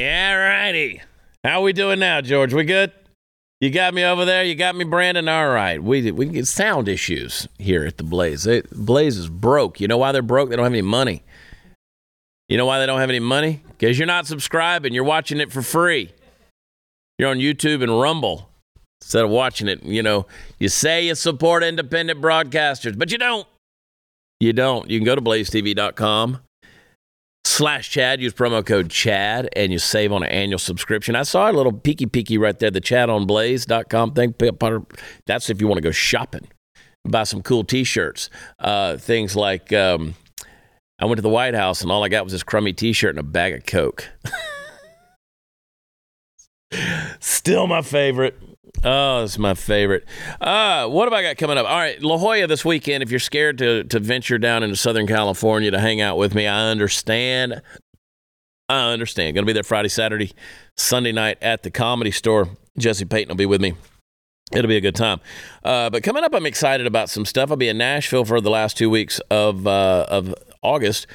Yeah, righty. How we doing now, George? We good? You got me over there. You got me, Brandon. All right. We we get sound issues here at the Blaze. Blaze is broke. You know why they're broke? They don't have any money. You know why they don't have any money? Because you're not subscribing. You're watching it for free. You're on YouTube and Rumble instead of watching it. You know, you say you support independent broadcasters, but you don't. You don't. You can go to blazetv.com slash Chad. Use promo code Chad and you save on an annual subscription. I saw a little peeky peeky right there, the Chad on blaze.com thing. That's if you want to go shopping, buy some cool t shirts. Uh, things like um, I went to the White House and all I got was this crummy t shirt and a bag of Coke. Still my favorite. Oh, it's my favorite. Uh, what have I got coming up? All right, La Jolla this weekend. If you're scared to to venture down into Southern California to hang out with me, I understand. I understand. Going to be there Friday, Saturday, Sunday night at the Comedy Store. Jesse Payton will be with me. It'll be a good time. Uh, but coming up, I'm excited about some stuff. I'll be in Nashville for the last two weeks of uh, of August.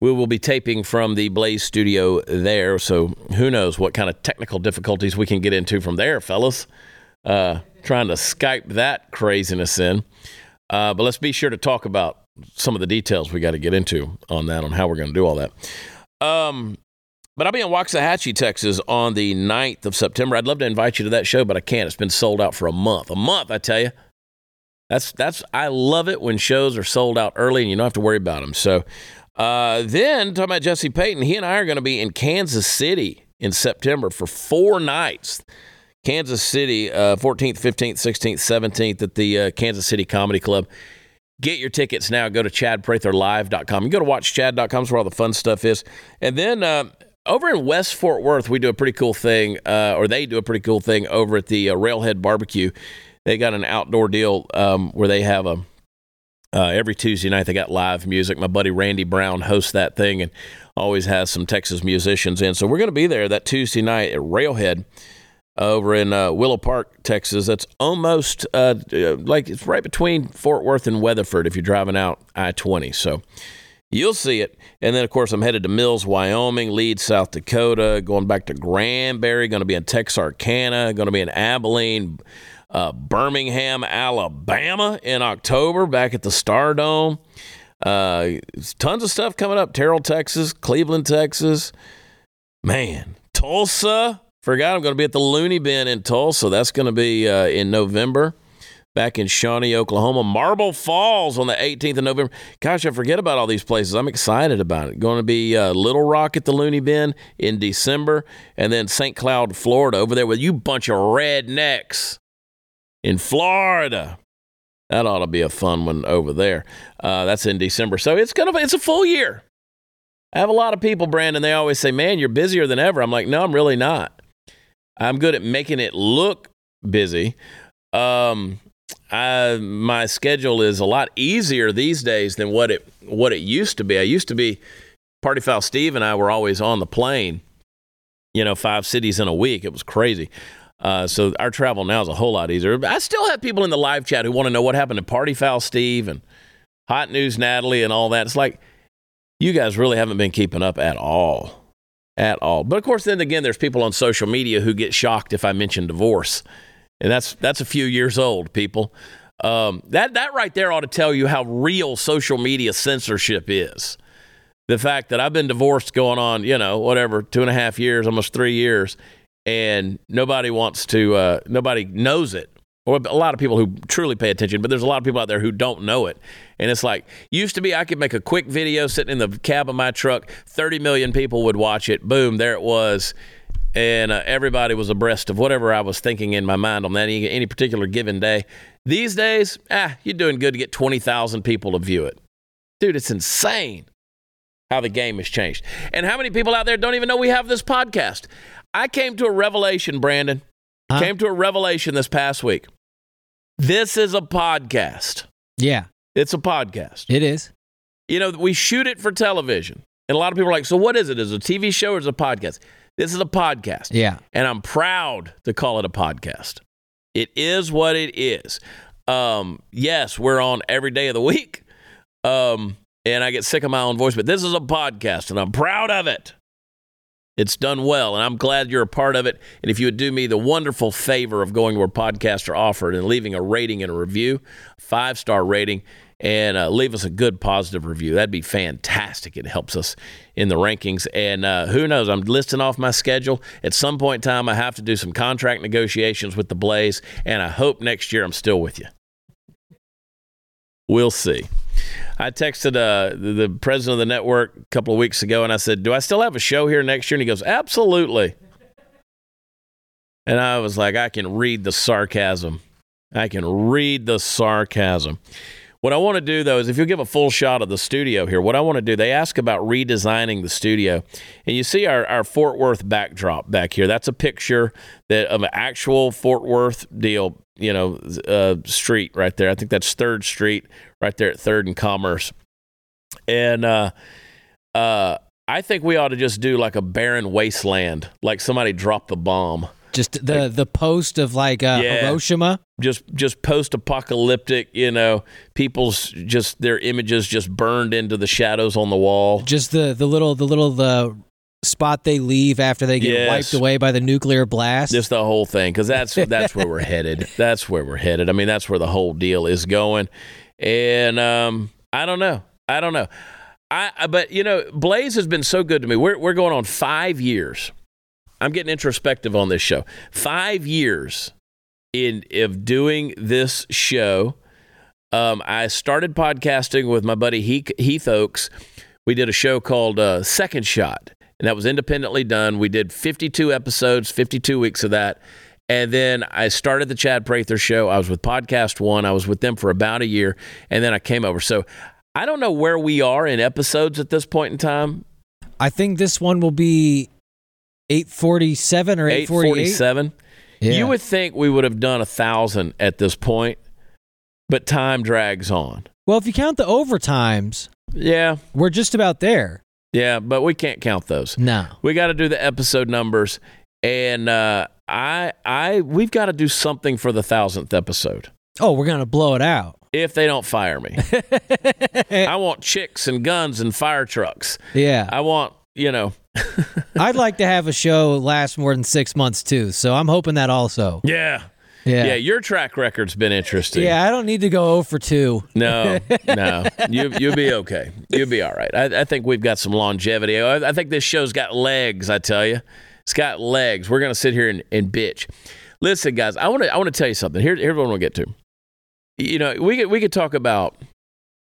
We will be taping from the Blaze studio there. So who knows what kind of technical difficulties we can get into from there, fellas uh, trying to Skype that craziness in. Uh, but let's be sure to talk about some of the details we got to get into on that, on how we're going to do all that. Um, but I'll be in Waxahachie, Texas on the 9th of September. I'd love to invite you to that show, but I can't. It's been sold out for a month. A month, I tell you. That's that's I love it when shows are sold out early and you don't have to worry about them. So uh, then talking about Jesse Payton, he and I are going to be in Kansas City in September for four nights. Kansas City, uh, 14th, 15th, 16th, 17th at the uh, Kansas City Comedy Club. Get your tickets now. Go to chadpratherlive.com. You go to watchchad.com is where all the fun stuff is. And then uh, over in West Fort Worth, we do a pretty cool thing, uh, or they do a pretty cool thing over at the uh, Railhead Barbecue. They got an outdoor deal um, where they have a uh, every Tuesday night they got live music. My buddy Randy Brown hosts that thing and always has some Texas musicians in. So we're going to be there that Tuesday night at Railhead over in uh, Willow Park, Texas. That's almost uh, uh, like it's right between Fort Worth and Weatherford if you're driving out I 20. So you'll see it. And then, of course, I'm headed to Mills, Wyoming, Leeds, South Dakota, going back to Granbury, going to be in Texarkana, going to be in Abilene. Uh, Birmingham, Alabama in October, back at the Stardome. Uh, tons of stuff coming up. Terrell, Texas, Cleveland, Texas. Man, Tulsa, Forgot I'm going to be at the Looney Bin in Tulsa. That's going to be uh, in November. Back in Shawnee, Oklahoma. Marble Falls on the 18th of November. Gosh, I forget about all these places. I'm excited about it. Going to be uh, Little Rock at the Looney Bin in December. And then St. Cloud, Florida, over there with you bunch of rednecks in Florida. That ought to be a fun one over there. Uh, that's in December. So it's gonna be, it's a full year. I have a lot of people, Brandon. They always say, "Man, you're busier than ever." I'm like, "No, I'm really not." I'm good at making it look busy. Um, I, my schedule is a lot easier these days than what it what it used to be. I used to be Party Foul Steve and I were always on the plane, you know, five cities in a week. It was crazy. Uh, so our travel now is a whole lot easier. I still have people in the live chat who want to know what happened to Party Foul Steve and Hot News Natalie and all that. It's like you guys really haven't been keeping up at all at all. But of course, then again, there's people on social media who get shocked if I mention divorce, and that's that's a few years old. People, um, that that right there ought to tell you how real social media censorship is. The fact that I've been divorced going on, you know, whatever, two and a half years, almost three years, and nobody wants to, uh, nobody knows it or a lot of people who truly pay attention, but there's a lot of people out there who don't know it. And it's like, used to be I could make a quick video sitting in the cab of my truck, 30 million people would watch it. Boom, there it was. And uh, everybody was abreast of whatever I was thinking in my mind on that any, any particular given day. These days, ah, you're doing good to get 20,000 people to view it. Dude, it's insane how the game has changed. And how many people out there don't even know we have this podcast? I came to a revelation, Brandon. Huh? Came to a revelation this past week. This is a podcast. Yeah. It's a podcast. It is. You know, we shoot it for television. And a lot of people are like, so what is it? Is it a TV show or is it a podcast? This is a podcast. Yeah. And I'm proud to call it a podcast. It is what it is. Um, yes, we're on every day of the week. Um, and I get sick of my own voice, but this is a podcast and I'm proud of it. It's done well, and I'm glad you're a part of it. And if you would do me the wonderful favor of going where podcasts are offered and leaving a rating and a review, five star rating, and uh, leave us a good positive review, that'd be fantastic. It helps us in the rankings. And uh, who knows? I'm listing off my schedule. At some point in time, I have to do some contract negotiations with the Blaze, and I hope next year I'm still with you. We'll see. I texted uh, the president of the network a couple of weeks ago and I said, Do I still have a show here next year? And he goes, Absolutely. And I was like, I can read the sarcasm. I can read the sarcasm. What I want to do though is if you give a full shot of the studio here, what I want to do, they ask about redesigning the studio. And you see our, our Fort Worth backdrop back here. That's a picture that of an actual Fort Worth deal, you know, uh, street right there. I think that's Third Street right there at Third and Commerce. And uh, uh, I think we ought to just do like a barren wasteland, like somebody dropped the bomb. Just the the post of like uh, Yeah. Hiroshima. just just post apocalyptic, you know, people's just their images just burned into the shadows on the wall. Just the the little the little the spot they leave after they get Yes. wiped away by the nuclear blast. Just the whole thing, because that's that's where we're headed. That's where we're headed. I mean, that's where the whole deal is going. And um, I don't know. I don't know. I, but you know, Blaze has been so good to me. We're we're going on five years. I'm getting introspective on this show. Five years in of doing this show. Um, I started podcasting with my buddy Heath, Heath Oaks. We did a show called uh, Second Shot, and that was independently done. We did 52 episodes, 52 weeks of that. And then I started the Chad Prather show. I was with Podcast One. I was with them for about a year, and then I came over. So I don't know where we are in episodes at this point in time. I think this one will be 847 or 848. 847. Yeah. You would think we would have done a thousand at this point, but time drags on. well, if you count the overtimes, Yeah, we're just about there. Yeah, but we can't count those. No. We got to do the episode numbers, and uh, I, I, we've got to do something for the thousandth episode. Oh, we're going to blow it out. If they don't fire me, I want chicks and guns and fire trucks. Yeah. I want, you know, I'd like to have a show last more than six months too. So I'm hoping that also. yeah, Yeah. yeah. Your track record's been interesting. Yeah, I don't need to go 0 for 2. No, no, you you'll be okay. You'll be all right. I, I think we've got some longevity. I, I think this show's got legs. I tell you, it's got legs. We're gonna sit here and, and bitch. Listen, guys, I want to I want to tell you something. Here, here's what to get to. You know, we could we could talk about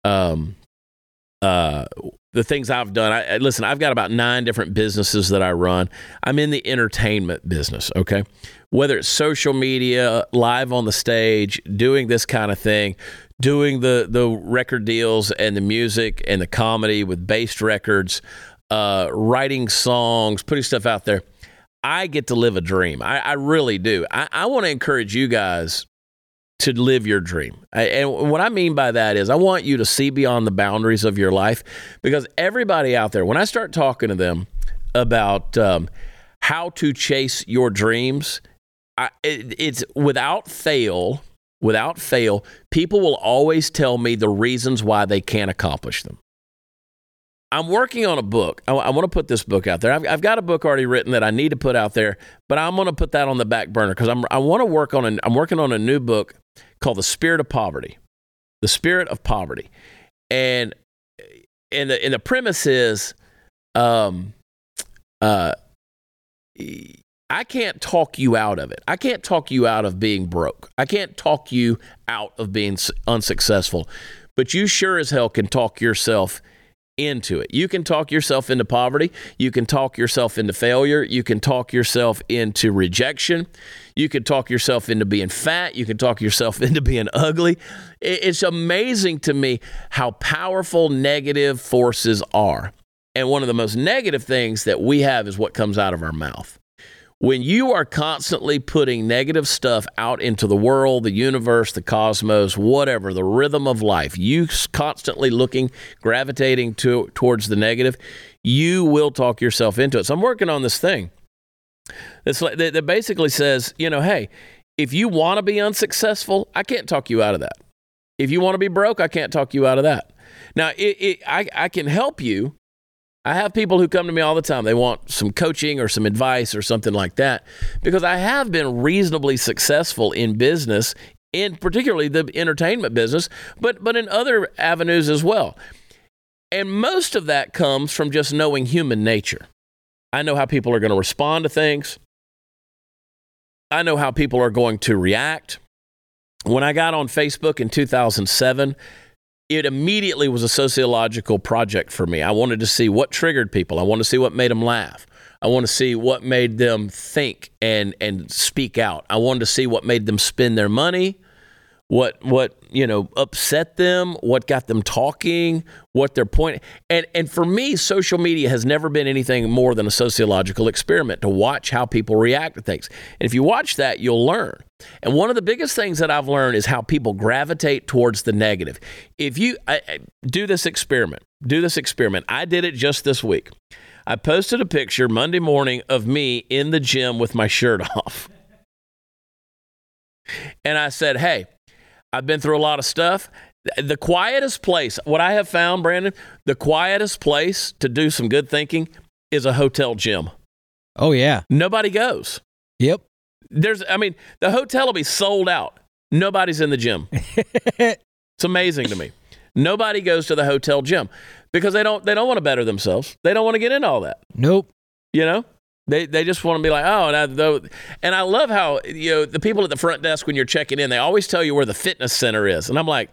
um uh the things I've done. I, listen, I've got about nine different businesses that I run. I'm in the entertainment business. Okay, whether it's social media, live on the stage, doing this kind of thing, doing the the record deals and the music and the comedy with based records, uh, writing songs, putting stuff out there. I get to live a dream. I, I really do. I, I want to encourage you guys to live your dream. And what I mean by that is, I want you to see beyond the boundaries of your life because everybody out there, when I start talking to them about um, how to chase your dreams, I, it, it's without fail, without fail, people will always tell me the reasons why they can't accomplish them. I'm working on a book. I, want to put this book out there. I've, I've got a book already written that I need to put out there, but I'm going to put that on the back burner because I'm I want to work on an I'm working on a new book called The Spirit of Poverty. The Spirit of Poverty. And and the and the premise is um uh I can't talk you out of it. I can't talk you out of being broke. I can't talk you out of being unsuccessful. But you sure as hell can talk yourself into it. You can talk yourself into poverty. You can talk yourself into failure. You can talk yourself into rejection. You can talk yourself into being fat. You can talk yourself into being ugly. It's amazing to me how powerful negative forces are. And one of the most negative things that we have is what comes out of our mouth. When you are constantly putting negative stuff out into the world, the universe, the cosmos, whatever, the rhythm of life, you constantly looking, gravitating to, towards the negative, you will talk yourself into it. So I'm working on this thing that's like, that, that basically says, you know, hey, if you want to be unsuccessful, I can't talk you out of that. If you want to be broke, I can't talk you out of that. Now, it, it, I, I can help you I have people who come to me all the time. They want some coaching or some advice or something like that because I have been reasonably successful in business, in particularly the entertainment business, but but in other avenues as well. And most of that comes from just knowing human nature. I know how people are going to respond to things. I know how people are going to react. When I got on Facebook in 2007, it immediately was a sociological project for me. I wanted to see what triggered people. I wanted to see what made them laugh. I want to see what made them think and and speak out. I wanted to see what made them spend their money what what you know upset them, what got them talking, what their point and and for me social media has never been anything more than a sociological experiment to watch how people react to things. And if you watch that, you'll learn. And one of the biggest things that I've learned is how people gravitate towards the negative. If you I, I, do this experiment, do this experiment. I did it just this week. I posted a picture Monday morning of me in the gym with my shirt off. And I said, "Hey, I've been through a lot of stuff. The quietest place, what I have found, Brandon, the quietest place to do some good thinking is a hotel gym. Oh, yeah. Nobody goes. Yep. There's, I mean, the hotel will be sold out. Nobody's in the gym. it's amazing to me. Nobody goes to the hotel gym because they don't they don't want to better themselves. They don't want to get into all that. Nope. You know? They, they just want to be like, oh, and I, though, and I love how, you know, the people at the front desk when you're checking in, they always tell you where the fitness center is. And I'm like,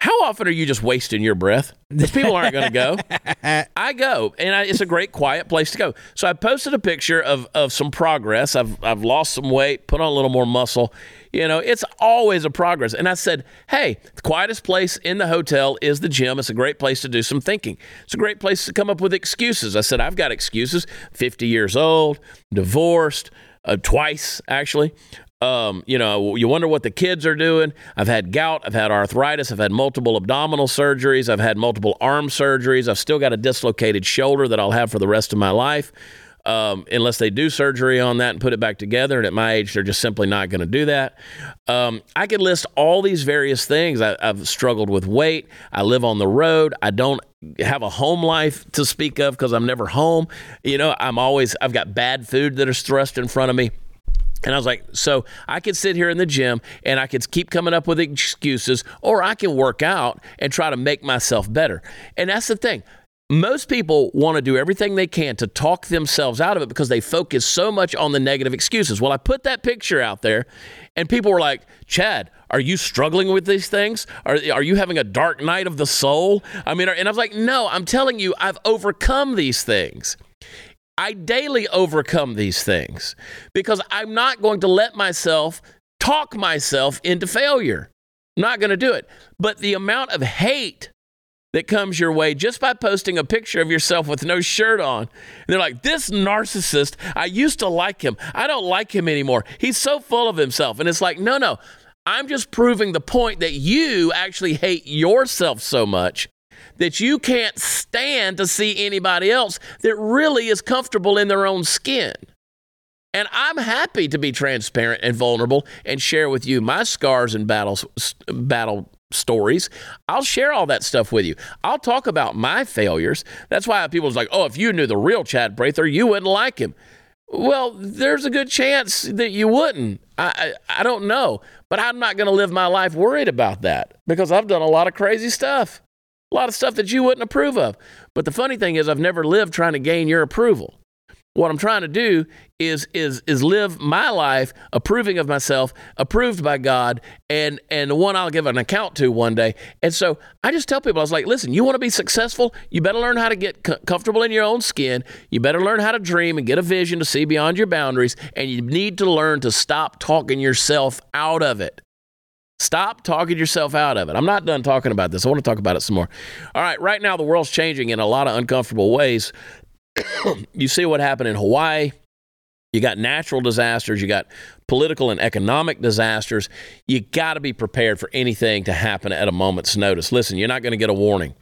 how often are you just wasting your breath? Because people aren't going to go. I go, and I, it's a great, quiet place to go. So I posted a picture of, of some progress. I've, I've lost some weight, put on a little more muscle. You know, it's always a progress. And I said, hey, the quietest place in the hotel is the gym. It's a great place to do some thinking. It's a great place to come up with excuses. I said, I've got excuses 50 years old, divorced, uh, twice actually. Um, you know, you wonder what the kids are doing. I've had gout, I've had arthritis, I've had multiple abdominal surgeries, I've had multiple arm surgeries. I've still got a dislocated shoulder that I'll have for the rest of my life. Um, unless they do surgery on that and put it back together. And at my age, they're just simply not going to do that. Um, I could list all these various things. I, I've struggled with weight. I live on the road. I don't have a home life to speak of because I'm never home. You know, I'm always, I've got bad food that is thrust in front of me. And I was like, so I could sit here in the gym and I could keep coming up with excuses, or I can work out and try to make myself better. And that's the thing. Most people want to do everything they can to talk themselves out of it because they focus so much on the negative excuses. Well, I put that picture out there and people were like, Chad, are you struggling with these things? Are, are you having a dark night of the soul? I mean, and I was like, no, I'm telling you, I've overcome these things. I daily overcome these things because I'm not going to let myself talk myself into failure. I'm not going to do it. But the amount of hate that comes your way just by posting a picture of yourself with no shirt on. And they're like, this narcissist, I used to like him. I don't like him anymore. He's so full of himself. And it's like, no, no. I'm just proving the point that you actually hate yourself so much that you can't stand to see anybody else that really is comfortable in their own skin. And I'm happy to be transparent and vulnerable and share with you my scars and battles, battle stories. I'll share all that stuff with you. I'll talk about my failures. That's why people's like, oh, if you knew the real Chad Prather, you wouldn't like him. Well, there's a good chance that you wouldn't. I, I, I don't know, but I'm not going to live my life worried about that because I've done a lot of crazy stuff a lot of stuff that you wouldn't approve of. But the funny thing is, I've never lived trying to gain your approval. What I'm trying to do is is is live my life approving of myself, approved by God, and and the one I'll give an account to one day. And so I just tell people, I was like, listen, you want to be successful, you better learn how to get comfortable in your own skin. You better learn how to dream and get a vision to see beyond your boundaries, and you need to learn to stop talking yourself out of it. Stop talking yourself out of it. I'm not done talking about this. I want to talk about it some more. All right, right now the world's changing in a lot of uncomfortable ways. you see what happened in Hawaii. You got natural disasters, you got political and economic disasters. You got to be prepared for anything to happen at a moment's notice. Listen, you're not going to get a warning.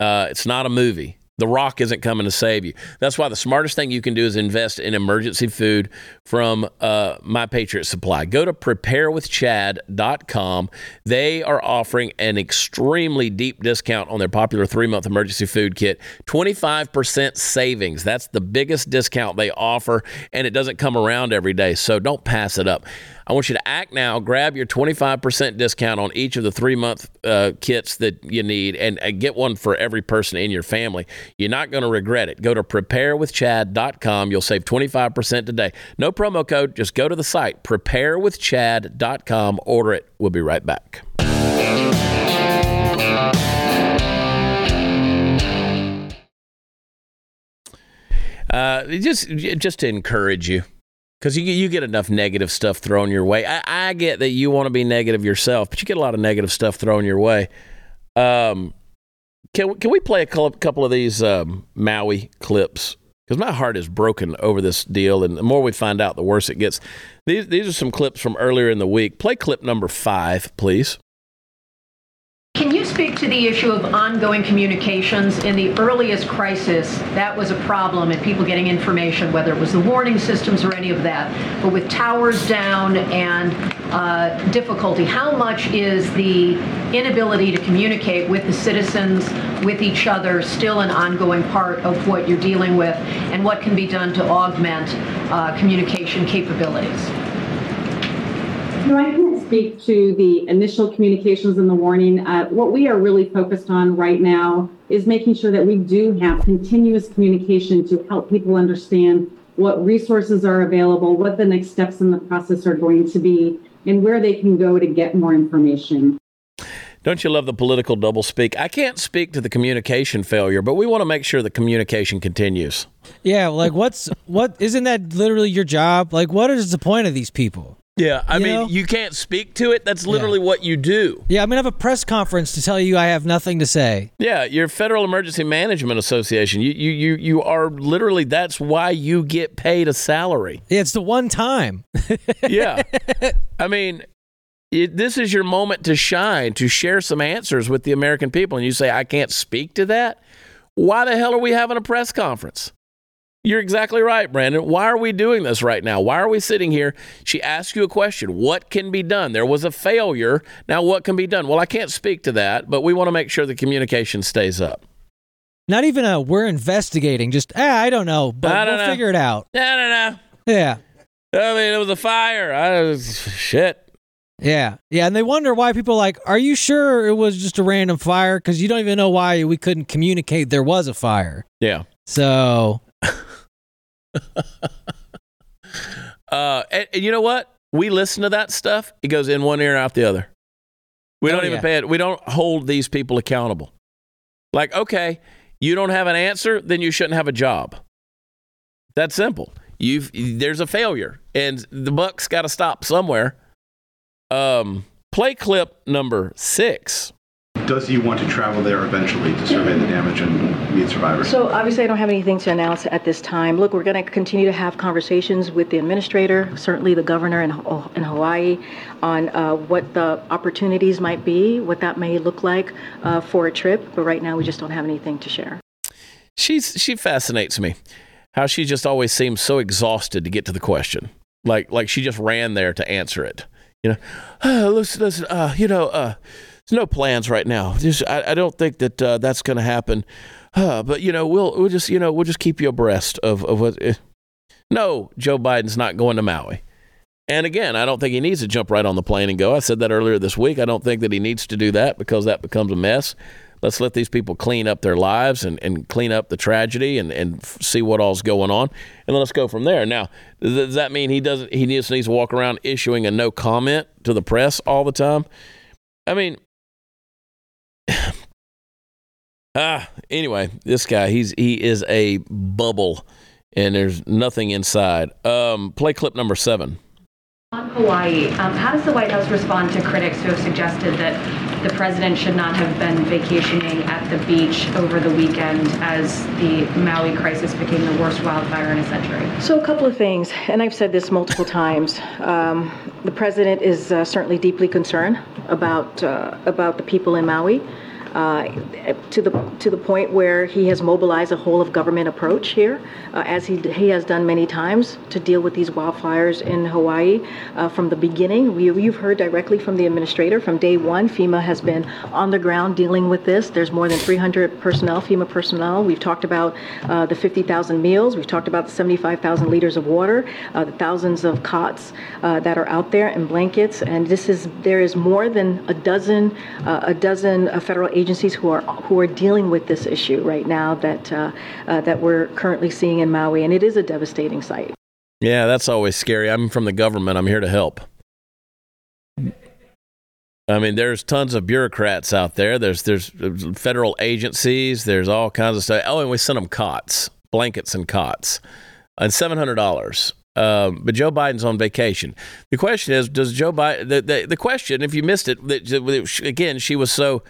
Uh, it's not a movie. The rock isn't coming to save you. That's why the smartest thing you can do is invest in emergency food from uh, My Patriot Supply. Go to preparewithchad.com. They are offering an extremely deep discount on their popular three month emergency food kit 25% savings. That's the biggest discount they offer, and it doesn't come around every day. So don't pass it up. I want you to act now. Grab your 25% discount on each of the three month uh, kits that you need and uh, get one for every person in your family. You're not going to regret it. Go to preparewithchad.com. You'll save 25% today. No promo code. Just go to the site, preparewithchad.com. Order it. We'll be right back. Uh, just just to encourage you because you you get enough negative stuff thrown your way. I, I get that you want to be negative yourself, but you get a lot of negative stuff thrown your way. Um, can can we play a couple of these um, Maui clips? Because my heart is broken over this deal, and the more we find out, the worse it gets. These these are some clips from earlier in the week. Play clip number five, please. Speak to the issue of ongoing communications? In the earliest crisis, that was a problem and people getting information, whether it was the warning systems or any of that. But with towers down and uh, difficulty, how much is the inability to communicate with the citizens, with each other, still an ongoing part of what you're dealing with, and what can be done to augment uh, communication capabilities? No, I can't speak to the initial communications and the warning. Uh, what we are really focused on right now is making sure that we do have continuous communication to help people understand what resources are available, what the next steps in the process are going to be, and where they can go to get more information. Don't you love the political doublespeak? I can't speak to the communication failure, but we want to make sure the communication continues. Yeah, like what's what isn't that literally your job? Like what is the point of these people? Yeah, I you mean, know? you can't speak to it. That's literally yeah. what you do. Yeah, I'm gonna have a press conference to tell you I have nothing to say. Yeah, your Federal Emergency Management Association. You you you you are literally. That's why you get paid a salary. Yeah, it's the one time. yeah, I mean, it, this is your moment to shine, to share some answers with the American people, and you say I can't speak to that. Why the hell are we having a press conference? You're exactly right, Brandon. Why are we doing this right now? Why are we sitting here? She asked you a question. What can be done? There was a failure. Now, what can be done? Well, I can't speak to that, but we want to make sure the communication stays up. Not even a we're investigating. Just ah, I don't know, but I we'll know. figure it out. I don't know. Yeah. I mean, it was a fire. I was shit. Yeah, yeah, and they wonder why people like, are you sure it was just a random fire? Because you don't even know why we couldn't communicate there was a fire. Yeah. So uh, and, and, you know what? We listen to that stuff. It goes in one ear and out the other. We oh, don't even yeah. pay it. We don't hold these people accountable. Like, okay, you don't have an answer, then you shouldn't have a job. That's simple. You've there's a failure, and the buck's got to stop somewhere. Um, play clip number six does he want to travel there eventually to survey the damage and meet survivors? So obviously, I don't have anything to announce at this time. Look, we're going to continue to have conversations with the administrator, certainly the governor in, in Hawaii, on uh, what the opportunities might be, what that may look like uh, for a trip. But right now, we just don't have anything to share. She's she fascinates me. How she just always seems so exhausted to get to the question, like like she just ran there to answer it. You know, oh, listen, listen, uh, you know, uh there's no plans right now. Just, I, I don't think that uh, that's going to happen. Uh, but you know, we'll we'll just you know we'll just keep you abreast of of what. Uh, no, Joe Biden's not going to Maui. And again, I don't think he needs to jump right on the plane and go. I said that earlier this week. I don't think that he needs to do that because that becomes a mess. Let's let these people clean up their lives and, and clean up the tragedy and, and see what all's going on. And let's go from there. Now, does that mean he doesn't he just needs to walk around issuing a no comment to the press all the time? I mean, ah, anyway, this guy, he's he is a bubble, and there's nothing inside. Um, play clip number seven. On Hawaii, um, how does the White House respond to critics who have suggested that the president should not have been vacationing at the beach over the weekend as the Maui crisis became the worst wildfire in a century? So, a couple of things, and I've said this multiple times. Um, the president is uh, certainly deeply concerned about uh, about the people in Maui. Uh, to the to the point where he has mobilized a whole of government approach here, uh, as he he has done many times to deal with these wildfires in Hawaii. Uh, from the beginning, we, you've heard directly from the administrator. From day one, FEMA has been on the ground dealing with this. There's more than 300 personnel, FEMA personnel. We've talked about uh, the 50,000 meals. We've talked about the 75,000 liters of water, uh, the thousands of cots uh, that are out there and blankets. And this is there is more than a dozen a dozen federal agencies who are who are dealing with this issue right now that uh, uh, that we're currently seeing in Maui, and it is a devastating sight. Yeah, that's always scary. I'm from the government. I'm here to help. I mean, there's tons of bureaucrats out there. There's there's federal agencies. There's all kinds of stuff. Oh, and we sent them cots, blankets, and cots, and seven hundred dollars. Um, but Joe Biden's on vacation. The question is, does Joe Biden? The, the, the question, if you missed it, that, again, she was so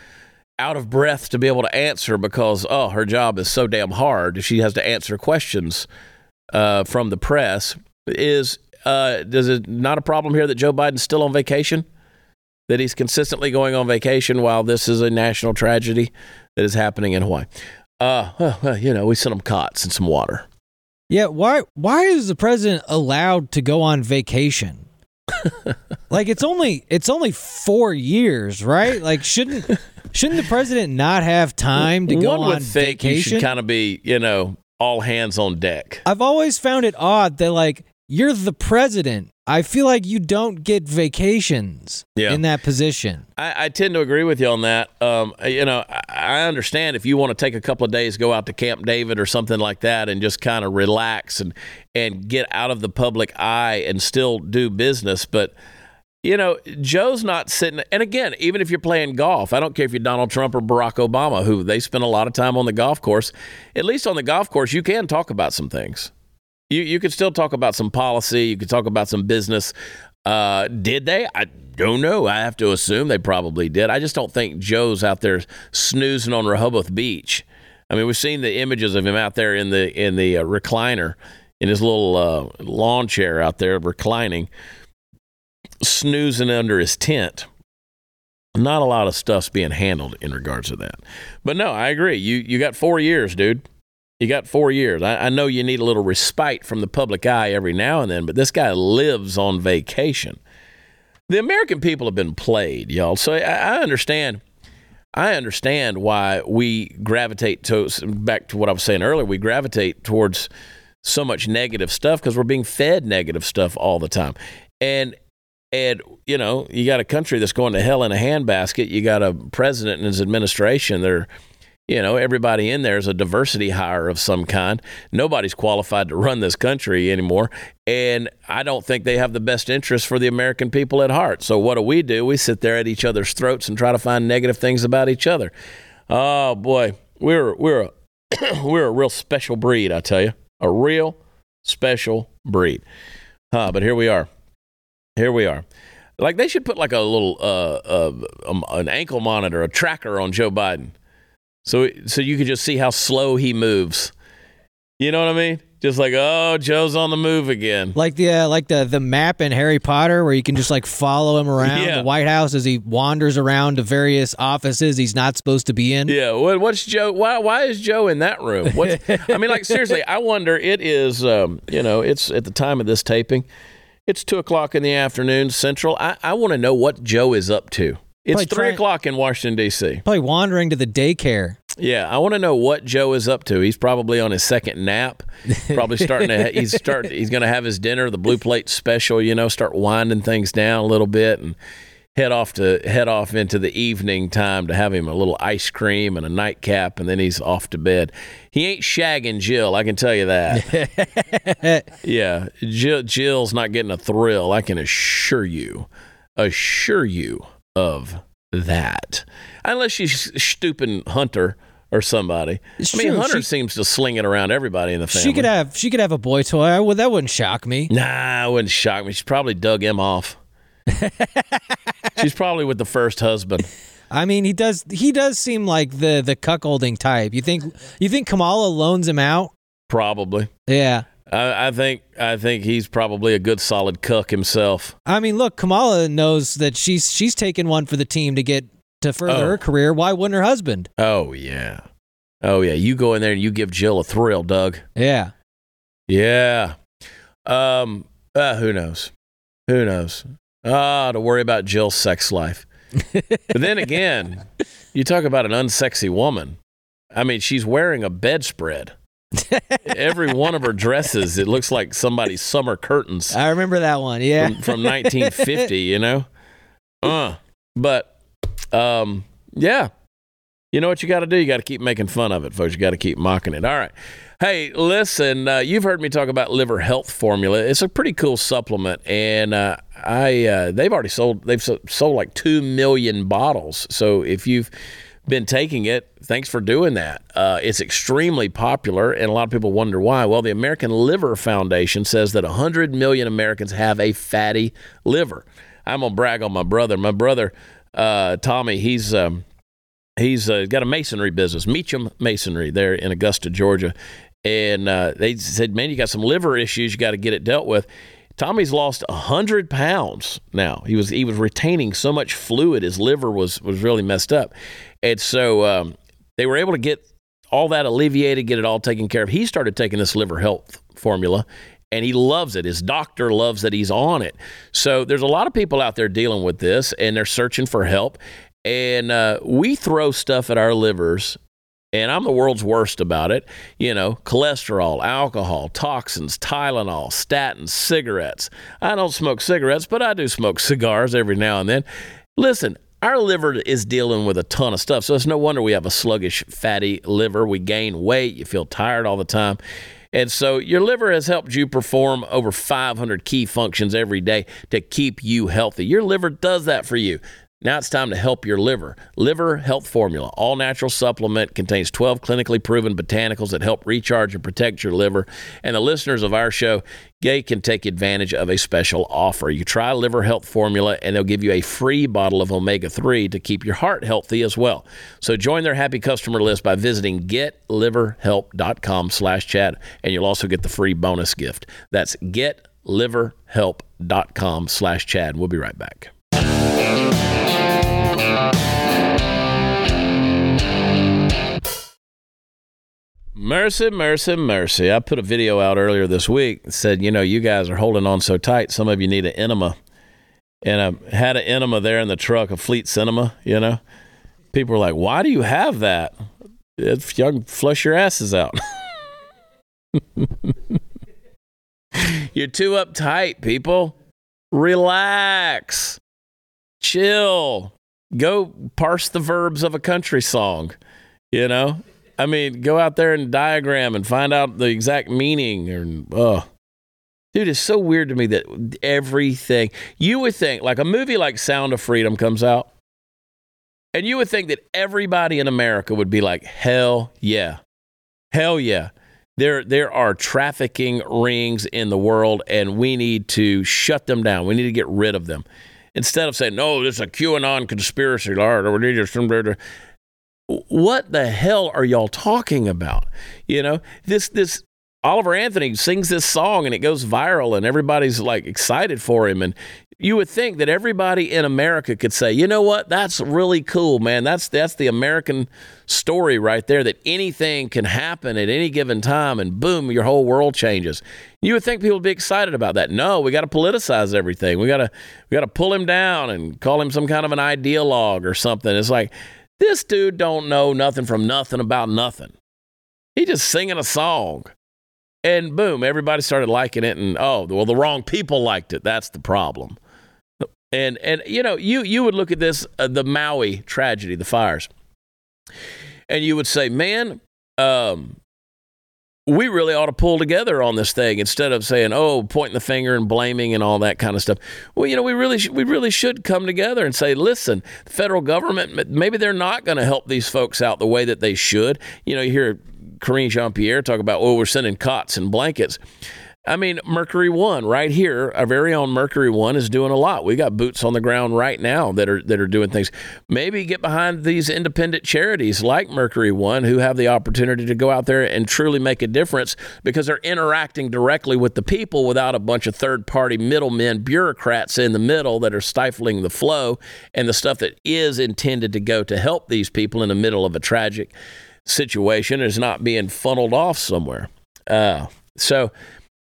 out of breath to be able to answer because oh, her job is so damn hard. She has to answer questions uh, from the press. Is uh, does it not a problem here that Joe Biden's still on vacation? that he's consistently going on vacation while this is a national tragedy that is happening in Hawaii. Uh, well, you know, we sent him cots and some water. Yeah, why why is the president allowed to go on vacation? Like it's only it's only 4 years, right? Like shouldn't shouldn't the president not have time to go One would on think vacation? Should kind of be, you know, all hands on deck. I've always found it odd that like you're the president. I feel like you don't get vacations Yeah. in that position. I, I tend to agree with you on that. Um, you know, I, I understand if you want to take a couple of days, go out to Camp David or something like that, and just kind of relax and and get out of the public eye and still do business. But you know, Joe's not sitting. And again, even if you're playing golf, I don't care if you're Donald Trump or Barack Obama, who they spend a lot of time on the golf course. At least on the golf course, you can talk about some things. You you could still talk about some policy. You could talk about some business. Uh, did they? I don't know. I have to assume they probably did. I just don't think Joe's out there snoozing on Rehoboth Beach. I mean, we've seen the images of him out there in the in the uh, recliner in his little uh, lawn chair out there reclining, snoozing under his tent. Not a lot of stuff's being handled in regards to that. But no, I agree. You you got four years, dude. You got four years. I, I know you need a little respite from the public eye every now and then, but this guy lives on vacation. The American people have been played, y'all. So I, I understand. I understand why we gravitate to back to what I was saying earlier. We gravitate towards so much negative stuff because we're being fed negative stuff all the time, and and you know you got a country that's going to hell in a handbasket. You got a president and his administration. They're you know, everybody in there is a diversity hire of some kind. Nobody's qualified to run this country anymore. And I don't think they have the best interest for the American people at heart. So what do we do? We sit there at each other's throats and try to find negative things about each other. Oh boy, we're we're a, we're a real special breed, I tell you. A real special breed. Huh, but here we are. Here we are. Like they should put like a little uh, uh um, an ankle monitor, a tracker on Joe Biden. So so you could just see how slow he moves. You know what I mean? Just like, oh, Joe's on the move again. Like the uh, like the the map in Harry Potter, where you can just like follow him around Yeah. the White House as he wanders around to various offices he's not supposed to be in. Yeah, what, what's Joe? Why why is Joe in that room? What I mean, like seriously, I wonder. It is, um, you know, it's at the time of this taping. It's two o'clock in the afternoon Central. I, I want to know what Joe is up to. It's Probably three trying- o'clock in Washington D.C. Probably wandering to the daycare. Yeah, I want to know what Joe is up to. He's probably on his second nap. Probably starting to. He's start. He's going to have his dinner, the blue plate special. You know, start winding things down a little bit and head off to head off into the evening time to have him a little ice cream and a nightcap, and then he's off to bed. He ain't shagging Jill. I can tell you that. yeah, Jill, Jill's not getting a thrill. I can assure you, assure you of that. Unless she's stooping Hunter or somebody. It's I mean, true. Hunter She- seems to sling it around everybody in the family. She could have she could have a boy toy. I would that wouldn't shock me. Nah, it wouldn't shock me. She's probably dug him off. She's probably with the first husband. I mean, he does he does seem like the the cuckolding type. You think you think Kamala loans him out? Probably. Yeah. I, I think I think he's probably a good solid cuck himself. I mean, look, Kamala knows that she's she's taken one for the team to get to further Oh. her career. Why wouldn't her husband? Oh yeah. Oh yeah. You go in there and you give Jill a thrill, Doug. Yeah. Yeah. Um. Uh, who knows? Who knows? Ah, to worry about Jill's sex life. but then again, you talk about an unsexy woman. I mean, she's wearing a bedspread. Every one of her dresses, it looks like somebody's summer curtains I remember that one. Yeah. from, from 1950. You know. Uh. But, um. Yeah. You know what you got to do? You got to keep making fun of it, folks. You got to keep mocking it. All right. Hey, listen, uh, you've heard me talk about liver health formula. It's a pretty cool supplement, and uh, I uh, they've already sold they've sold like two million bottles. So if you've been taking it, thanks for doing that. Uh, it's extremely popular, and a lot of people wonder why. Well, the American Liver Foundation says that 100 million Americans have a fatty liver. I'm gonna brag on my brother. My brother uh, Tommy, he's um, he's uh, got a masonry business, Meacham Masonry, there in Augusta, Georgia. And uh, they said, "Man, you got some liver issues. You got to get it dealt with." Tommy's lost hundred pounds now. He was he was retaining so much fluid, his liver was was really messed up, and so um, they were able to get all that alleviated, get it all taken care of. He started taking this liver health formula, and he loves it. His doctor loves that he's on it. So there's a lot of people out there dealing with this, and they're searching for help. And uh, we throw stuff at our livers, and I'm the world's worst about it. You know, cholesterol, alcohol, toxins, Tylenol, statins, cigarettes. I don't smoke cigarettes, but I do smoke cigars every now and then. Listen, our liver is dealing with a ton of stuff, so it's no wonder we have a sluggish, fatty liver. We gain weight, you feel tired all the time. And so your liver has helped you perform over 500 key functions every day to keep you healthy. Your liver does that for you. Now it's time to help your liver. Liver Health Formula, all natural supplement, contains 12 clinically proven botanicals that help recharge and protect your liver. And the listeners of our show, they can take advantage of a special offer. You try Liver Health Formula, and they'll give you a free bottle of omega 3 to keep your heart healthy as well. So join their happy customer list by visiting getliverhelp.com slash Chad, and you'll also get the free bonus gift. That's getliverhelp.com slash Chad. We'll be right back. Mercy, mercy, mercy. I put a video out earlier this week that said, you know, you guys are holding on so tight. Some of you need an enema. And I had an enema there in the truck, a Fleet enema, you know. People were like, why do you have that? If can flush your asses out. You're too uptight, people. Relax. Chill. Go parse the verbs of a country song, you know? I mean, go out there and diagram and find out the exact meaning. and oh, dude, it's so weird to me that everything you would think, like a movie like Sound of Freedom comes out, and you would think that everybody in America would be like, hell yeah, hell yeah. There, there are trafficking rings in the world, and we need to shut them down. We need to get rid of them. Instead of saying, no, this is a QAnon conspiracy, Lord, or to what the hell are y'all talking about? You know, this this Oliver Anthony sings this song and it goes viral and everybody's like excited for him and you would think that everybody in America could say, "You know what? That's really cool, man. That's that's the American story right there that anything can happen at any given time and boom, your whole world changes." You would think people would be excited about that. No, we got to politicize everything. We got to we got to pull him down and call him some kind of an ideologue or something. It's like this dude don't know nothing from nothing about nothing. He just singing a song. And boom, everybody started liking it and oh, well the wrong people liked it. That's the problem. And and you know, you you would look at this uh, the Maui tragedy, the fires. And you would say, "Man, um we really ought to pull together on this thing instead of saying, "Oh, pointing the finger and blaming and all that kind of stuff." Well, you know, we really sh- we really should come together and say, "Listen, the federal government maybe they're not going to help these folks out the way that they should." You know, you hear Karine Jean-Pierre talk about, "Oh, we're sending cots and blankets." I mean, Mercury One right here, our very own Mercury One is doing a lot. We got boots on the ground right now that are that are doing things. Maybe get behind these independent charities like Mercury One who have the opportunity to go out there and truly make a difference because they're interacting directly with the people without a bunch of third-party middlemen, bureaucrats in the middle that are stifling the flow and the stuff that is intended to go to help these people in the middle of a tragic situation is not being funneled off somewhere. Uh, so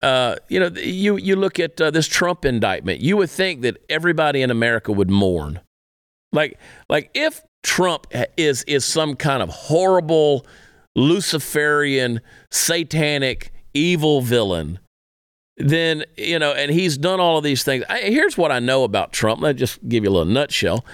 uh, you know, you you look at uh, this Trump indictment. You would think that everybody in America would mourn, like like if Trump is is some kind of horrible Luciferian, satanic, evil villain. Then you know, and he's done all of these things. I, here's what I know about Trump. Let me just give you a little nutshell.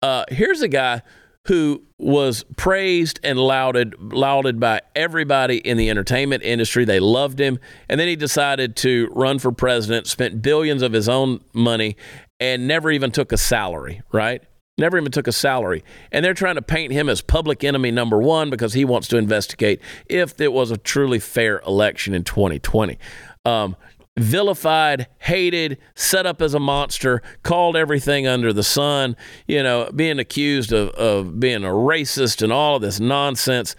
Uh, here's a guy who was praised and lauded lauded by everybody in the entertainment industry. They loved him, and then he decided to run for president, spent billions of his own money, and never even took a salary. Right? Never even took a salary. And they're trying to paint him as public enemy number one because he wants to investigate if it was a truly fair election in 2020. Um, vilified, hated, set up as a monster, called everything under the sun, you know, being accused of, of being a racist and all of this nonsense.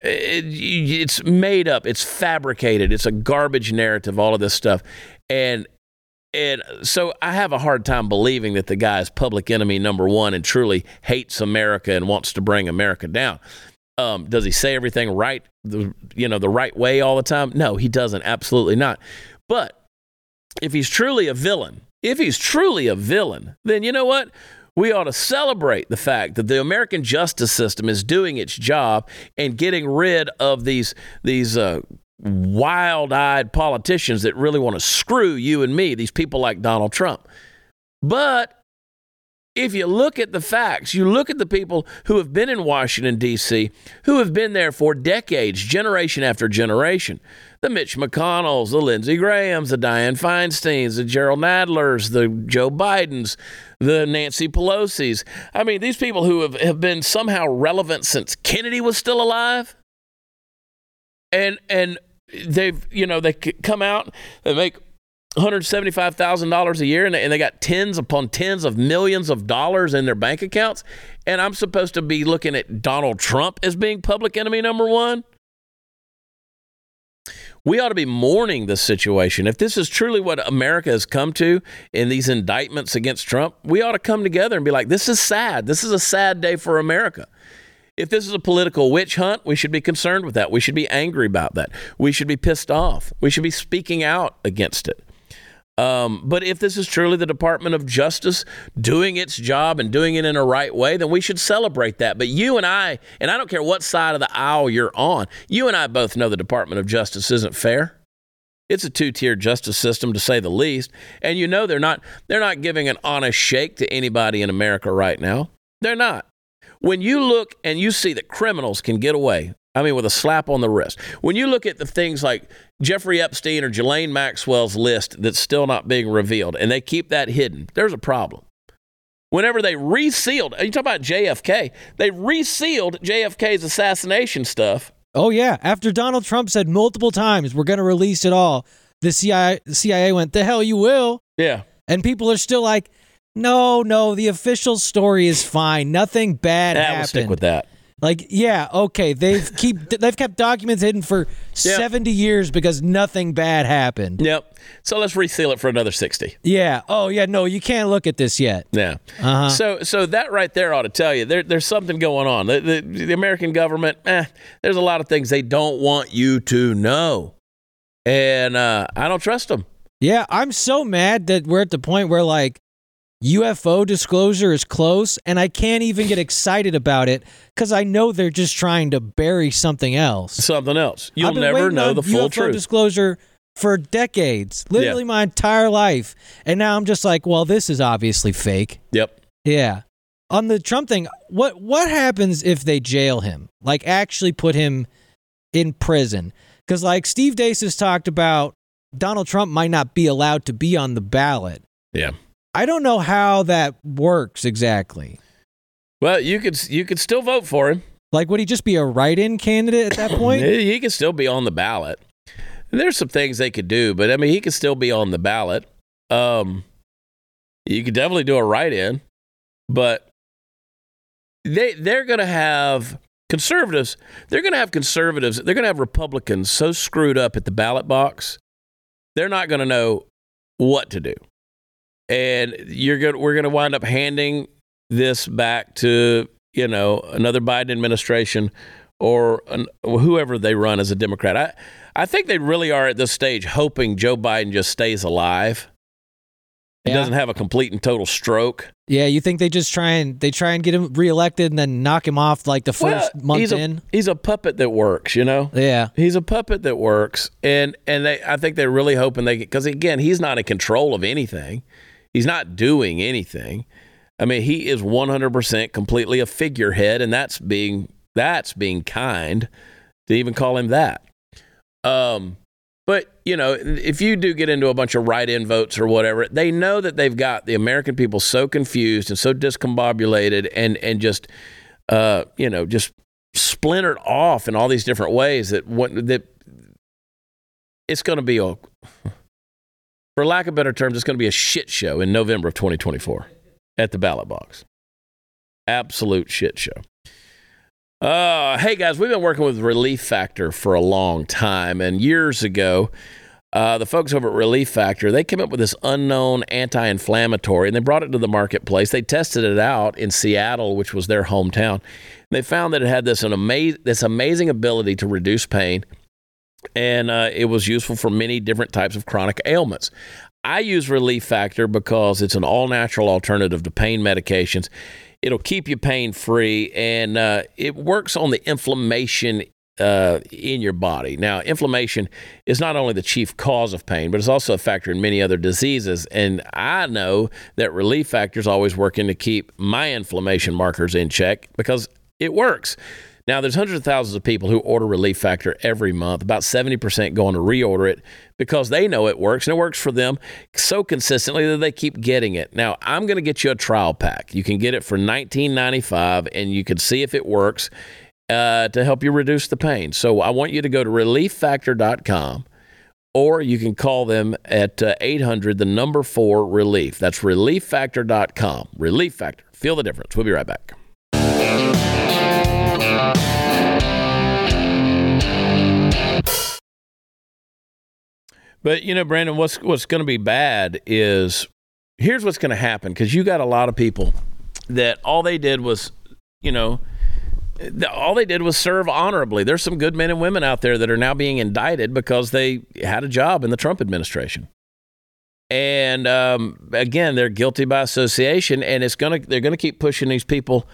It, it's made up, it's fabricated, it's a garbage narrative, all of this stuff. And and so I have a hard time believing that the guy is public enemy number one and truly hates America and wants to bring America down. Um, does he say everything right, the, you know, the right way all the time? No, he doesn't. Absolutely not. But if he's truly a villain, if he's truly a villain, then you know what? We ought to celebrate the fact that the American justice system is doing its job and getting rid of these these uh, wild-eyed politicians that really want to screw you and me. These people like Donald Trump. But if you look at the facts, you look at the people who have been in Washington, D.C., who have been there for decades, generation after generation the Mitch McConnells, the Lindsey Grahams, the Dianne Feinsteins, the Jerrold Nadlers, the Joe Bidens, the Nancy Pelosi's. I mean, these people who have, have been somehow relevant since Kennedy was still alive. And, and they've, you know, they come out, they make $175,000 a year and they, got tens upon tens of millions of dollars in their bank accounts. And I'm supposed to be looking at Donald Trump as being public enemy number one? we ought to be mourning this situation. If this is truly what America has come to in these indictments against Trump, we ought to come together and be like, this is sad. This is a sad day for America. If this is a political witch hunt, we should be concerned with that. We should be angry about that. We should be pissed off. We should be speaking out against it. Um, but if this is truly the Department of Justice doing its job and doing it in a right way, then we should celebrate that. But you and I, and I don't care what side of the aisle you're on, you and I both know the Department of Justice isn't fair. It's a two-tier justice system to say the least, and you know they're not they're not giving an honest shake to anybody in America right now. They're not. When you look and you see that criminals can get away I mean, with a slap on the wrist. When you look at the things like Jeffrey Epstein or Ghislaine Maxwell's list that's still not being revealed, and they keep that hidden, there's a problem. Whenever they resealed, you talk about JFK, they resealed JFK's assassination stuff. Oh yeah, after Donald Trump said multiple times, "We're going to release it all," the CIA, the CIA went, "The hell you will." Yeah, and people are still like, "No, no, the official story is fine. Nothing bad that happened." We'll stick with that. Like, yeah, okay, they've keep they've kept documents hidden for yep. seventy years because nothing bad happened. Yep. So let's reseal it for another sixty. Yeah. Oh, yeah. No, you can't look at this yet. Yeah. Uh-huh. So, so that right there ought to tell you there, there's something going on. The, the, the American government, eh, there's a lot of things they don't want you to know, and uh, I don't trust them. Yeah, I'm so mad that we're at the point where like UFO disclosure is close, and I can't even get excited about it because I know they're just trying to bury something else. Something else. You'll never know the full UFO truth. disclosure for decades, literally yeah. my entire life, and now I'm just like, well, this is obviously fake. Yep. Yeah. On the Trump thing, what what happens if they jail him? Like actually put him in prison? Because like Steve Deace has talked about, Donald Trump might not be allowed to be on the ballot. Yeah. I don't know how that works exactly. Well, you could you could still vote for him. Like, would he just be a write-in candidate at that point? he could still be on the ballot. And there's some things they could do, but I mean, he could still be on the ballot. Um, you could definitely do a write-in, but they they're going to have conservatives. They're going to have conservatives. They're going to have Republicans so screwed up at the ballot box, they're not going to know what to do, and you're going. We're going to wind up handing this back to you know another Biden administration or an, whoever they run as a Democrat. I I think they really are at this stage hoping Joe Biden just stays alive. He Yeah. doesn't have a complete and total stroke. Yeah, you think they just try and they try and get him reelected and then knock him off like the first Well, month he's a, in? He's a puppet that works, you know. Yeah. He's a puppet that works, and and they I think they're really hoping they because again he's not in control of anything. He's not doing anything. I mean, he is 100% completely a figurehead, and that's being that's being kind to even call him that. Um, but you know, if you do get into a bunch of write-in votes or whatever, they know that they've got the American people so confused and so discombobulated and and just uh, you know just splintered off in all these different ways that what that it's going to be a for lack of better terms, it's going to be a shit show in November of 2024 at the ballot box. Absolute shit show. Uh, hey guys, we've been working with Relief Factor for a long time, and years ago, uh, the folks over at Relief Factor they came up with this unknown anti-inflammatory, and they brought it to the marketplace. They tested it out in Seattle, which was their hometown. They found that it had this an ama- this amazing ability to reduce pain, and uh, it was useful for many different types of chronic ailments. I use Relief Factor because it's an all natural alternative to pain medications. It'll keep you pain free and uh, it works on the inflammation uh, in your body. Now, inflammation is not only the chief cause of pain, but it's also a factor in many other diseases. And I know that Relief Factor is always working to keep my inflammation markers in check because it works. Now, there's hundreds of thousands of people who order Relief Factor every month. About 70% go on to reorder it because they know it works and it works for them so consistently that they keep getting it. Now, I'm going to get you a trial pack. You can get it for $19.95 and you can see if it works uh, to help you reduce the pain. So I want you to go to relieffactor.com or you can call them at uh, 800 the number 4 relief. That's relieffactor.com. Relief Factor. Feel the difference. We'll be right back. But you know, Brandon, what's what's going to be bad is here's what's going to happen because you got a lot of people that all they did was, you know, the, all they did was serve honorably. There's some good men and women out there that are now being indicted because they had a job in the Trump administration. And um, again, they're guilty by association, and it's gonna they're gonna keep pushing these people.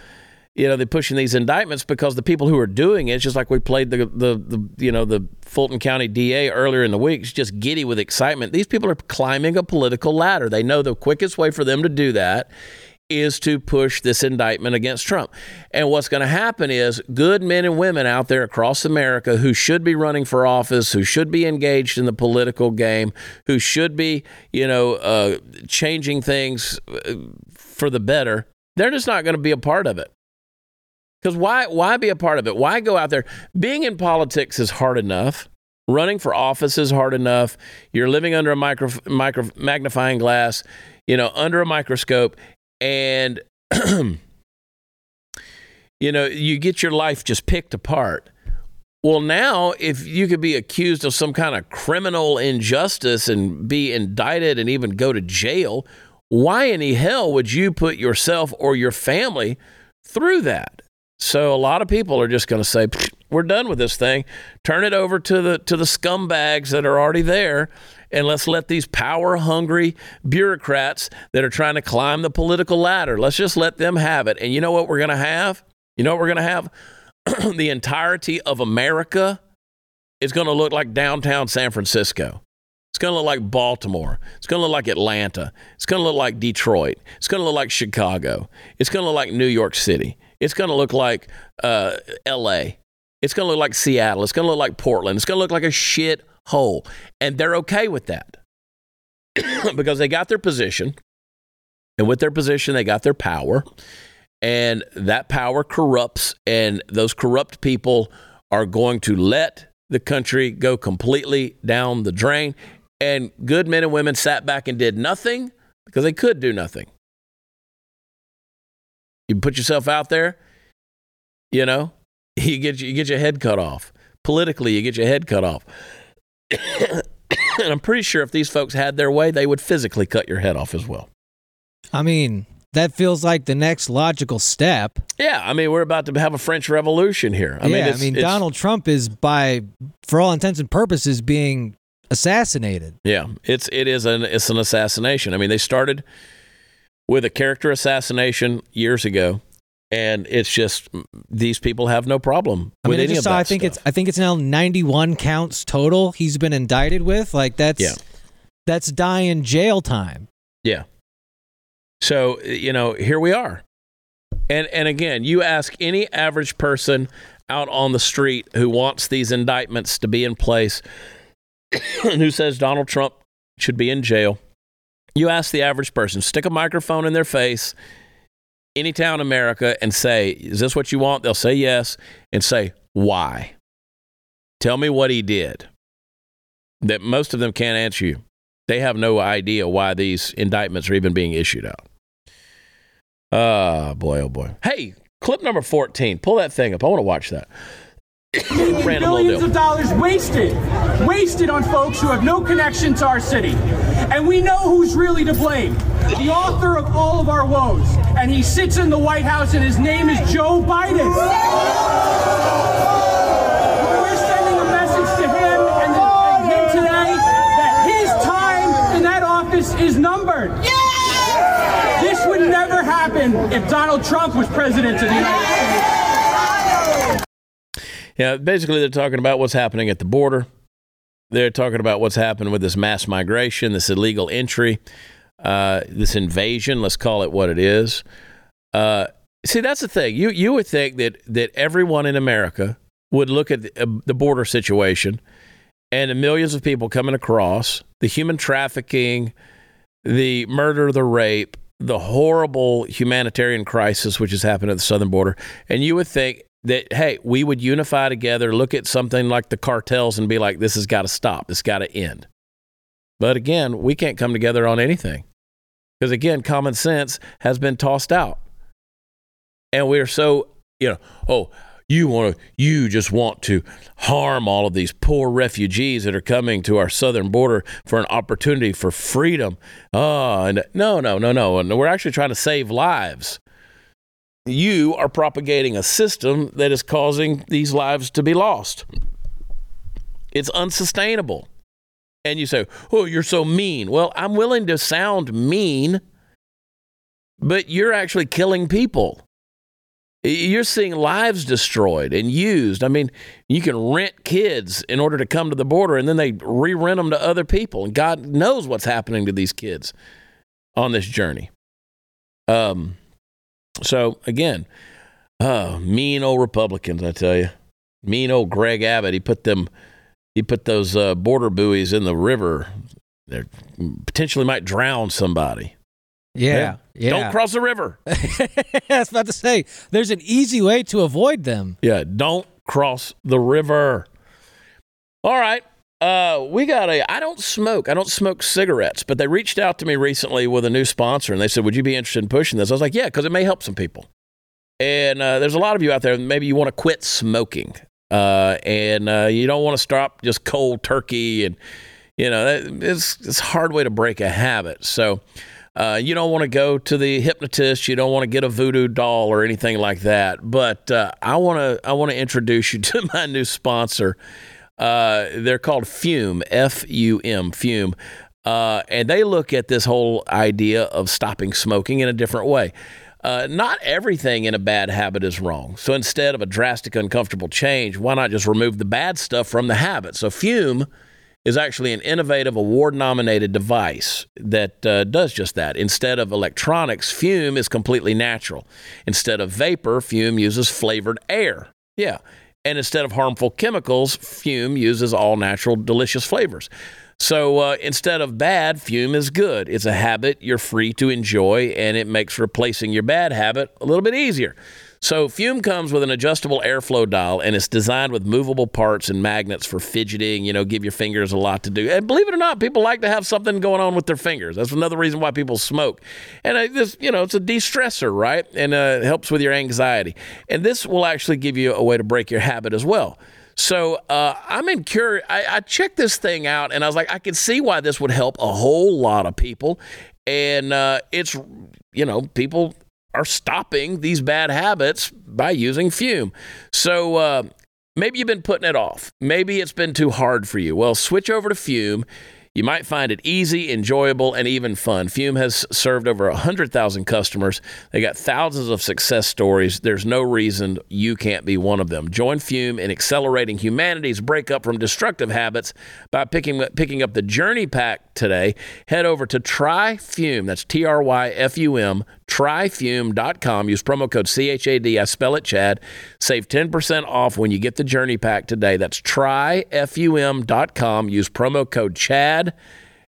You know, they're pushing these indictments because the people who are doing it, it's just like we played the the, the you know the Fulton County DA earlier in the week, it's just giddy with excitement. These people are climbing a political ladder. They know the quickest way for them to do that is to push this indictment against Trump. And what's going to happen is good men and women out there across America who should be running for office, who should be engaged in the political game, who should be, you know, uh, changing things uh, for the better, they're just not going to be a part of it. Because why, why be a part of it? Why go out there? Being in politics is hard enough. Running for office is hard enough. You're living under a micro, micro magnifying glass, you know, under a microscope and you know you get your life just picked apart well now if you could be accused of some kind of criminal injustice and be indicted and even go to jail why in the hell would you put yourself or your family through that so a lot of people are just going to say we're done with this thing. Turn it over to the to the scumbags that are already there and let's let these power hungry bureaucrats that are trying to climb the political ladder let's just let them have it. And you know what we're going to have? You know what we're going to have? The entirety of america is going to look like downtown san francisco. It's going to look like baltimore. It's going to look like atlanta. It's going to look like detroit. It's going to look like chicago. It's going to look like new york city it's going to look like uh, la it's going to look like seattle it's going to look like portland it's going to look like a shit hole. And they're okay with that because they got their position. And with their position, they got their power. And that power corrupts. And those corrupt people are going to let the country go completely down the drain. And good men and women sat back and did nothing because they could do nothing. You put yourself out there, you know, you get you get your head cut off. Politically, you get your head cut off. and I'm pretty sure if these folks had their way, they would physically cut your head off as well. I mean, that feels like the next logical step. Yeah, I mean, we're about to have a French Revolution here. I yeah, mean, I mean, Donald Trump is by, for all intents and purposes, being assassinated. Yeah, it's it is an it's an assassination. I mean, they started with a character assassination years ago, and it's just these people have no problem I with mean, I any just of saw. I think stuff. it's. I think it's now ninety-one counts total. He's been indicted with. Like that's. Yeah. That's dying jail time. Yeah. So, you know, here we are. And and again, you ask any average person out on the street who wants these indictments to be in place and who says Donald Trump should be in jail. You ask the average person, stick a microphone in their face any town in America and say, "Is this what you want?" They'll say yes and say, "Why?" Tell me what he did. That most of them can't answer you. They have no idea why these indictments are even being issued out. Ah, boy, oh boy. Hey, clip number 14. Pull that thing up. I want to watch that. Billions of dollars wasted, wasted on folks who have no connection to our city. And we know who's really to blame. The author of all of our woes. And he sits in the White House and his name is Joe Biden. We're sending a message to him and, and him today that his time in that office is numbered. This would never happen if Donald Trump was president of the United States. Yeah, basically, they're talking about what's happening at the border. They're talking about what's happened with this mass migration, this illegal entry, uh, this invasion. Let's call it what it is. Uh, see, that's the thing. You you would think that that everyone in America would look at the, uh, the border situation and the millions of people coming across, the human trafficking, the murder, the rape, the horrible humanitarian crisis which has happened at the southern border, and you would think that hey, we would unify together, look at something like the cartels, and be like, this has got to stop, this got to end. But again, we can't come together on anything because again, common sense has been tossed out, and we're so you know, oh. You want to, you just want to harm all of these poor refugees that are coming to our southern border for an opportunity for freedom. Oh, and no, no, no, no. And we're actually trying to save lives you are propagating a system that is causing these lives to be lost. It's unsustainable. And you say, oh, you're so mean. Well, I'm willing to sound mean, but you're actually killing people. You're seeing lives destroyed and used. I mean, you can rent kids in order to come to the border and then they re rent them to other people. And God knows what's happening to these kids on this journey. Um, so again, uh, mean old Republicans, I tell you, mean old Greg Abbott. He put them, he put those uh, border buoys in the river. They potentially might drown somebody. Yeah, yeah. Don't cross the river. I was about to say, there's an easy way to avoid them. Yeah, don't cross the river. All right. Uh, we got a. I don't smoke. I don't smoke cigarettes, but they reached out to me recently with a new sponsor, and they said, "Would you be interested in pushing this?" I was like, "Yeah," because it may help some people. And uh, there's a lot of you out there. Maybe you want to quit smoking, uh, and uh, you don't want to stop just cold turkey, and you know it's it's a hard way to break a habit. So. Uh, you don't want to go to the hypnotist. You don't want to get a voodoo doll or anything like that. But uh, I want to I want to introduce you to my new sponsor. Uh, they're called Fume, F U M, Fume, uh, and they look at this whole idea of stopping smoking in a different way. Uh, not everything in a bad habit is wrong. So instead of a drastic, uncomfortable change, why not just remove the bad stuff from the habit? So Fume is actually an innovative award nominated device that uh, does just that. Instead of electronics, fume is completely natural. Instead of vapor, fume uses flavored air. Yeah. And instead of harmful chemicals, fume uses all natural, delicious flavors. So uh, instead of bad, fume is good. It's a habit you're free to enjoy, and it makes replacing your bad habit a little bit easier. So Fume comes with an adjustable airflow dial and it's designed with movable parts and magnets for fidgeting, you know, give your fingers a lot to do. And believe it or not, people like to have something going on with their fingers. That's another reason why people smoke. And uh, this, you know, it's a de-stressor, right? And uh, helps with your anxiety. And this will actually give you a way to break your habit as well. So uh, I'm in curious. I, I checked this thing out, and I was like, I can see why this would help a whole lot of people. And uh, it's, you know, people are stopping these bad habits by using fume. So uh, maybe you've been putting it off. Maybe it's been too hard for you. Well, switch over to fume. You might find it easy, enjoyable, and even fun. Fume has served over 100,000 customers. They got thousands of success stories. There's no reason you can't be one of them. Join Fume in accelerating humanity's breakup from destructive habits by picking, picking up the Journey Pack today. Head over to Try Fume, that's T R Y F U M, tryfum.com. Use promo code CHAD. I spell it Chad. Save 10% off when you get the Journey Pack today. That's tryfum.com. Use promo code CHAD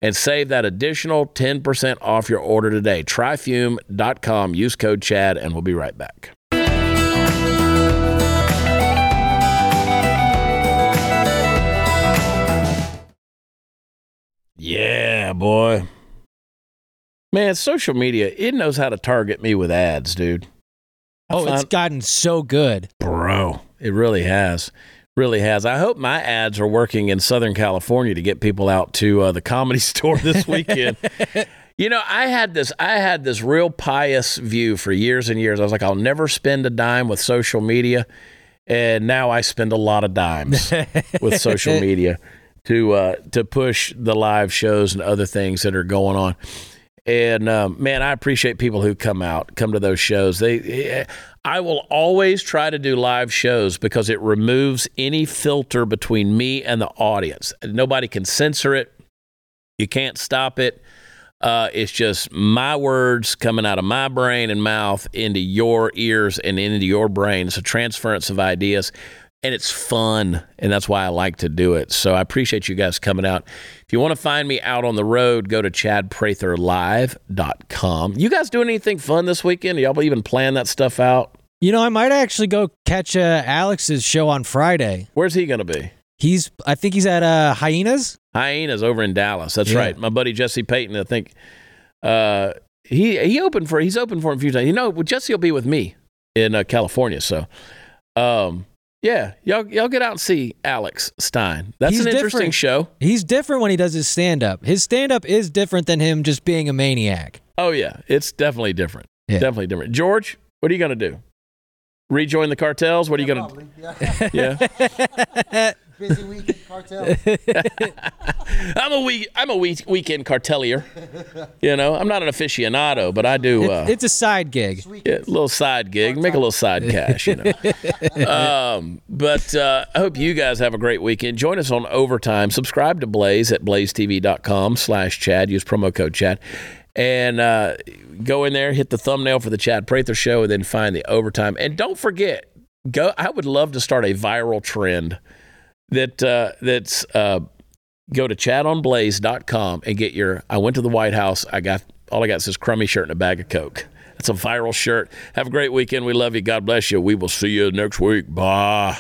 and save that additional 10% off your order today. Tryfum.com. Use code CHAD, and we'll be right back. Yeah, boy. Man, social media, it knows how to target me with ads, dude. I Oh, it's gotten so good. Bro, it really has. Really has. I hope my ads are working in Southern California to get people out to uh, the comedy store this weekend. you know, I had this I had this real pious view for years and years. I was like, I'll never spend a dime with social media. And now I spend a lot of dimes with social media to uh, to push the live shows and other things that are going on. And um, man, I appreciate people who come out, come to those shows. They, I will always try to do live shows because it removes any filter between me and the audience. Nobody can censor it. You can't stop it. Uh, it's just my words coming out of my brain and mouth into your ears and into your brain. It's a transference of ideas and it's fun and that's why i like to do it. So i appreciate you guys coming out. If you want to find me out on the road go to chadpratherlive.com you guys doing anything fun this weekend? Y'all even plan that stuff out? You know, I might actually go catch uh, Alex's show on Friday. where's he going to be? He's, I think he's at uh, Hyenas. hyenas over in dallas. That's Yeah. right. My buddy jesse payton i think uh, he he opened for he's opened for him a few times. You know jesse will be with me in uh, california so um yeah y'all y'all get out and see alex stein that's He's an interesting different. show He's different when he does his stand up. His stand up is different than him just being a maniac. Oh yeah, it's definitely different. Yeah. Definitely different. George, what are you gonna do? Rejoin the cartels? What are you gonna? Probably, yeah. Yeah, Busy week in cartel. I'm a week. I'm a week, weekend cartelier. You know, I'm not an aficionado, but I do. It- Uh, it's a side gig. yeah, a little side gig, make a little side cash, you know. um, but uh, I hope you guys have a great weekend. Join us on Overtime. Subscribe to Blaze at blazetv.com slash Chad. Use promo code Chad. And uh, go in there, hit the thumbnail for the Chad Prather Show, and then find the Overtime. And don't forget, go. I would love to start a viral trend that uh, that's uh, go to chadonblaze.com and get your I went to the White House. I got all I got is this crummy shirt and a bag of Coke. It's a viral shirt. Have a great weekend. We love you. God bless you. We will see you next week. Bye.